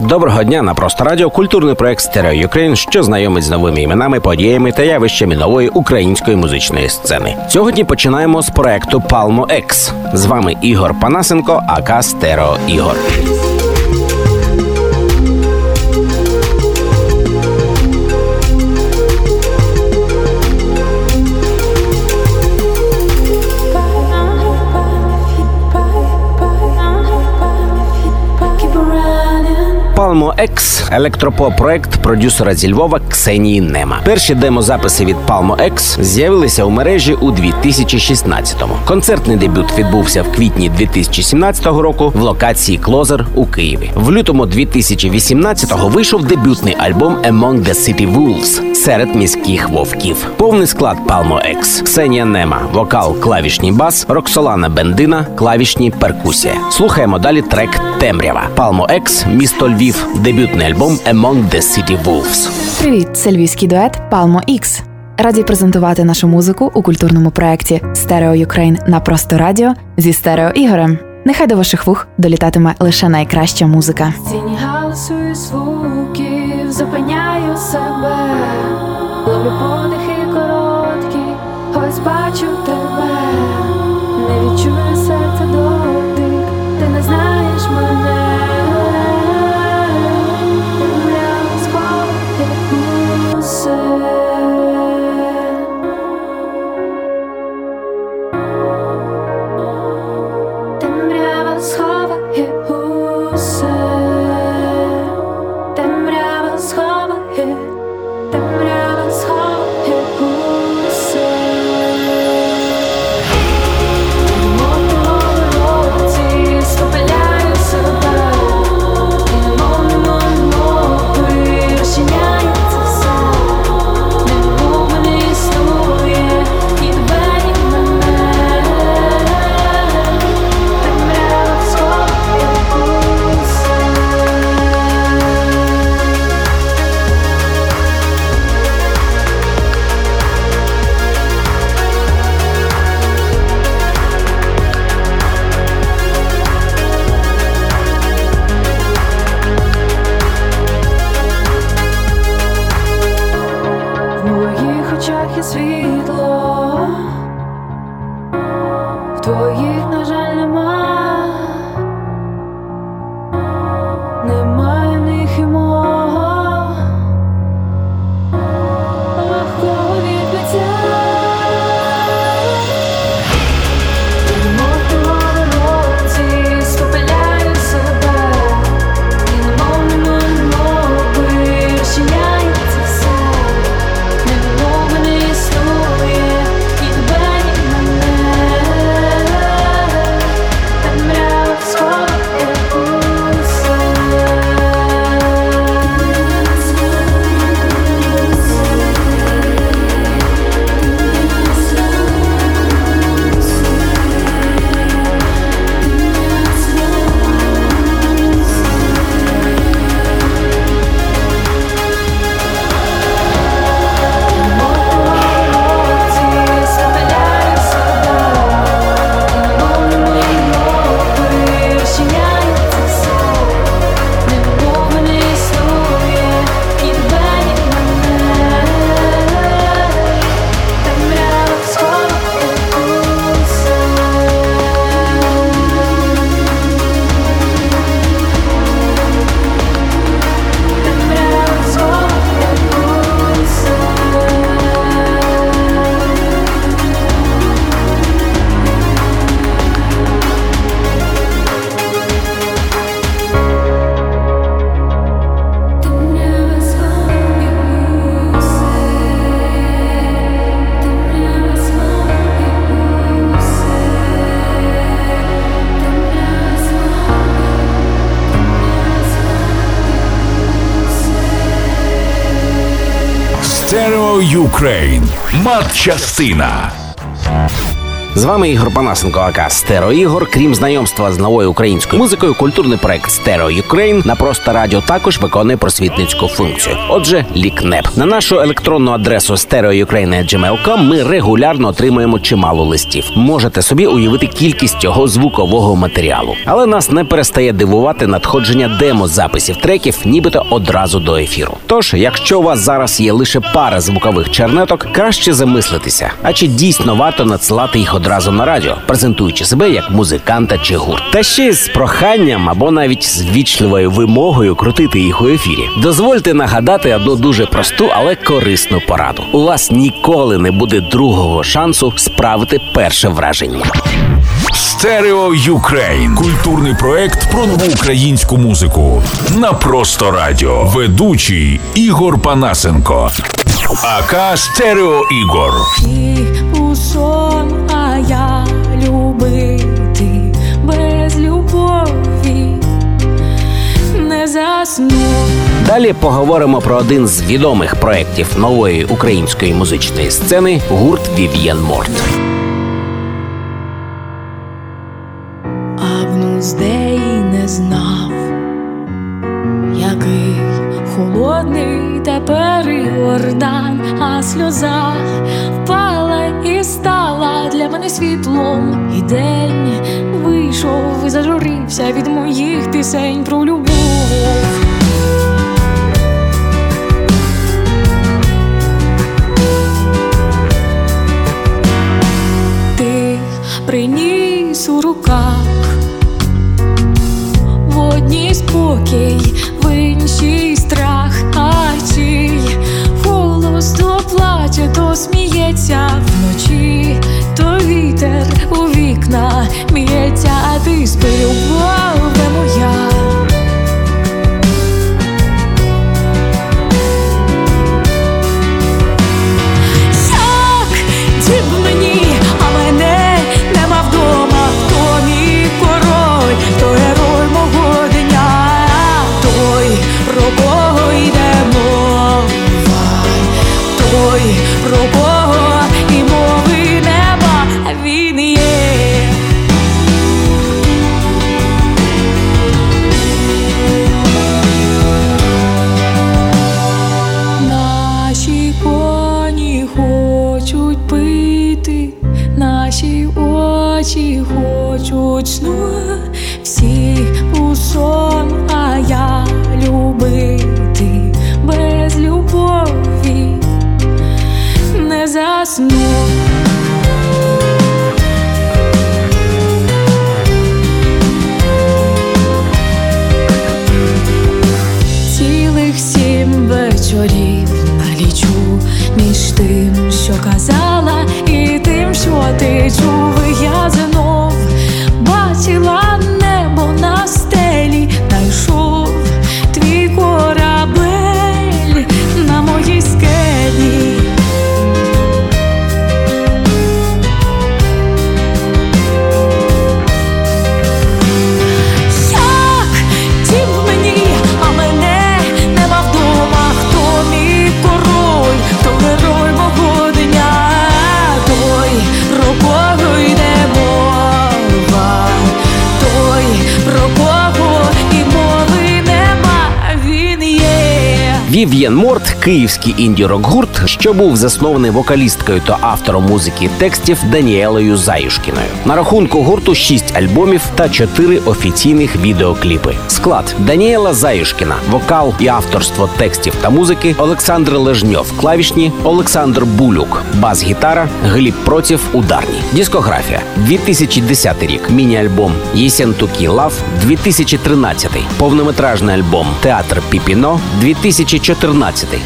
Доброго дня на просто радіо. Культурний проект Stereo Ukraine, що знайомить з новими іменами, подіями та явищами нової української музичної сцени. Сьогодні починаємо з проекту Palmo X. З вами Ігор Панасенко, AKA Стерео Ігор. Palmo X – електропоп проект продюсера зі Львова Ксенії Нема. Перші демозаписи від Palmo X з'явилися у мережі у 2016-му. Концертний дебют відбувся в квітні 2017 року в локації Клозер у Києві. В лютому 2018-го вийшов дебютний альбом Among the City Wolves серед міських вовків. Повний склад Palmo X – Ксенія Нема, вокал, клавішній бас, Роксолана Бендина, клавішні перкусія. Слухаємо далі трек Темрява. Palmo X, місто Львів, дебютний альбом Among the City Wolves. Привіт, це львівський дует Palmo X. Раді презентувати нашу музику у культурному проєкті Stereo Ukraine на просто радіо зі стерео Ігорем. Нехай до ваших вух долітатиме лише найкраща музика. Тіні галасу і звуків, зупиняю себе, ловлю подихи короткі, ось бачу тебе, не відчую серце дотик, ти не знаєш мене. Є світло, в твоїх, Stereo Ukraine. Матчастина. З вами Ігор Панасенко, AKA Стерео Ігор. Крім знайомства з новою українською музикою, культурний проект Stereo Ukraine на просто радіо також виконує просвітницьку функцію. Отже, лікнеп на нашу електронну адресу stereoukraine.gmail.com ми регулярно отримуємо чимало листів. Можете собі уявити кількість цього звукового матеріалу, але нас не перестає дивувати надходження демо-записів треків, нібито одразу до ефіру. Тож, якщо у вас зараз є лише пара звукових чернеток, краще замислитися, а чи дійсно варто надсилати їх одразу на радіо, презентуючи себе як музиканта чи гурт. Та ще й з проханням або навіть з вічливою вимогою крутити їх у ефірі. Дозвольте нагадати одну дуже просту, але корисну пораду. У вас ніколи не буде другого шансу справити перше враження. Stereo Ukraine. Культурний проект про нову українську музику. На просто радіо. Ведучий Ігор Панасенко. AKA Стерео Ігор. Любові не засну. Далі поговоримо про один з відомих проєктів нової української музичної сцени гурт Вів'єн Морт. А внуздей не знав, який холодний тепер Йордан, а сльоза впала і стала для мене світлом. І день вийшов і зажурився від моїх пісень про любов. Ти приніс у руках Вів'єн Морт київський інді-рок гурт, що був заснований вокалісткою та автором музики текстів Даніелою Заюшкіною. На рахунку гурту шість альбомів та чотири офіційних відеокліпи. Склад Даніела Заюшкіна, вокал і авторство текстів та музики, Олександр Лежньов, клавішні, Олександр Булюк, бас-гітара, Гліб Проців, ударні. Дискографія 2010 рік. Міні-альбом Єсентукі Лав 2013. Повнометражний альбом Театр Піпіно 2014.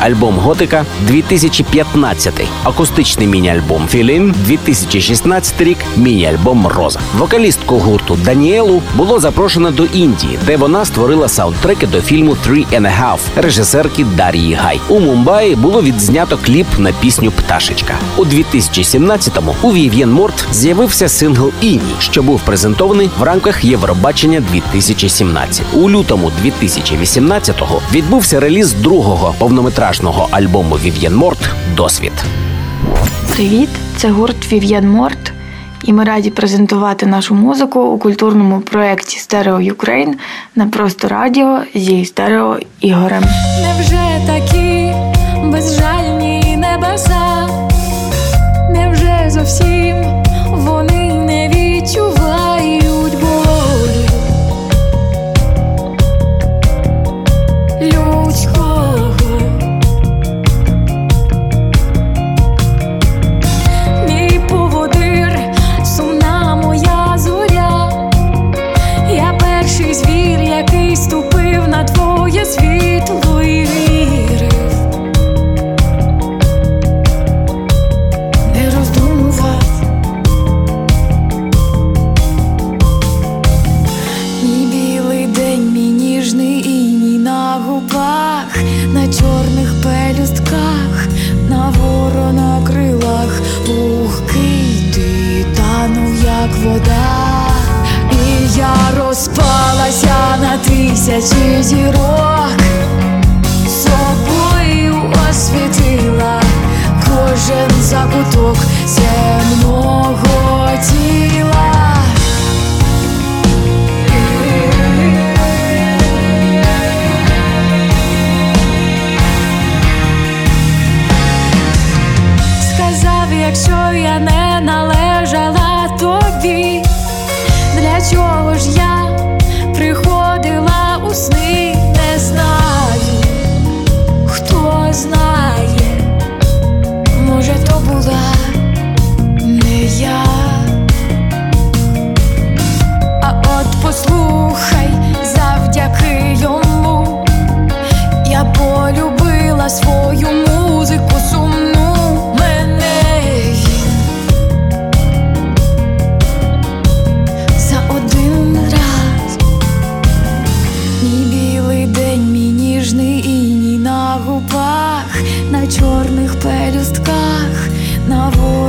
Альбом Готика 2015. Акустичний міні-альбом Filin 2016 рік. Міні-альбом Роза. Вокалістку гурту Даніелу було запрошено до Індії, де вона створила саундтреки до фільму «Three and a Half» режисерки Дар'ї Гай. У Мумбаї було відзнято кліп на пісню Пташечка. У 2017-му у Вів'єн Морт з'явився сингл Іній, що був презентований в рамках Євробачення 2017. У лютому 2018-го відбувся реліз другого повнометражного альбому Вів'єн Морт Досвід. Привіт, це гурт Вів'єн Морт, і ми раді презентувати нашу музику у культурному проєкті Stereo Ukraine на просто радіо зі стерео Ігорем. Невже такі безжальні небеса? Невже зовсім тисячі зірок,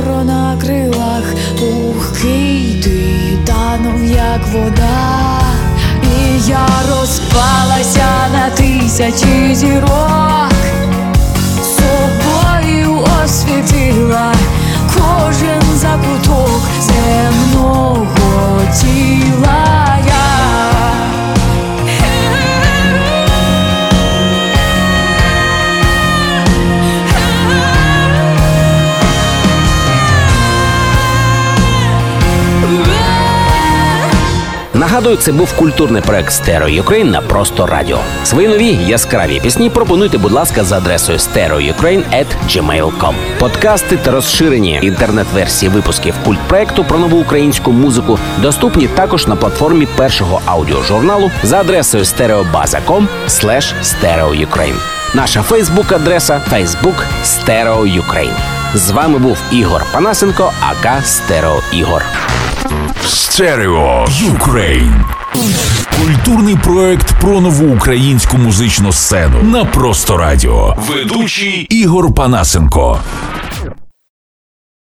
на крилах, пухкий ти танув, як вода, і я розпалася на тисячі зірок собою освітила кожен закуток земного тіла. Нагадую, це був культурний проект Stereo Ukraine на просто радіо. Свої нові яскраві пісні пропонуйте, будь ласка, за адресою stereoukraine.gmail.com. Подкасти та розширені інтернет-версії випусків культ проекту про нову українську музику доступні також на платформі першого аудіожурналу за адресою stereobaza.com stereoukraine. Наша Фейсбук-адреса Facebook Stereo Ukraine. З вами був Ігор Панасенко, AKA Стерео Ігор. Stereo Ukraine. Культурний проект про нову українську музичну сцену на просто радіо. Ведучий Ігор Панасенко.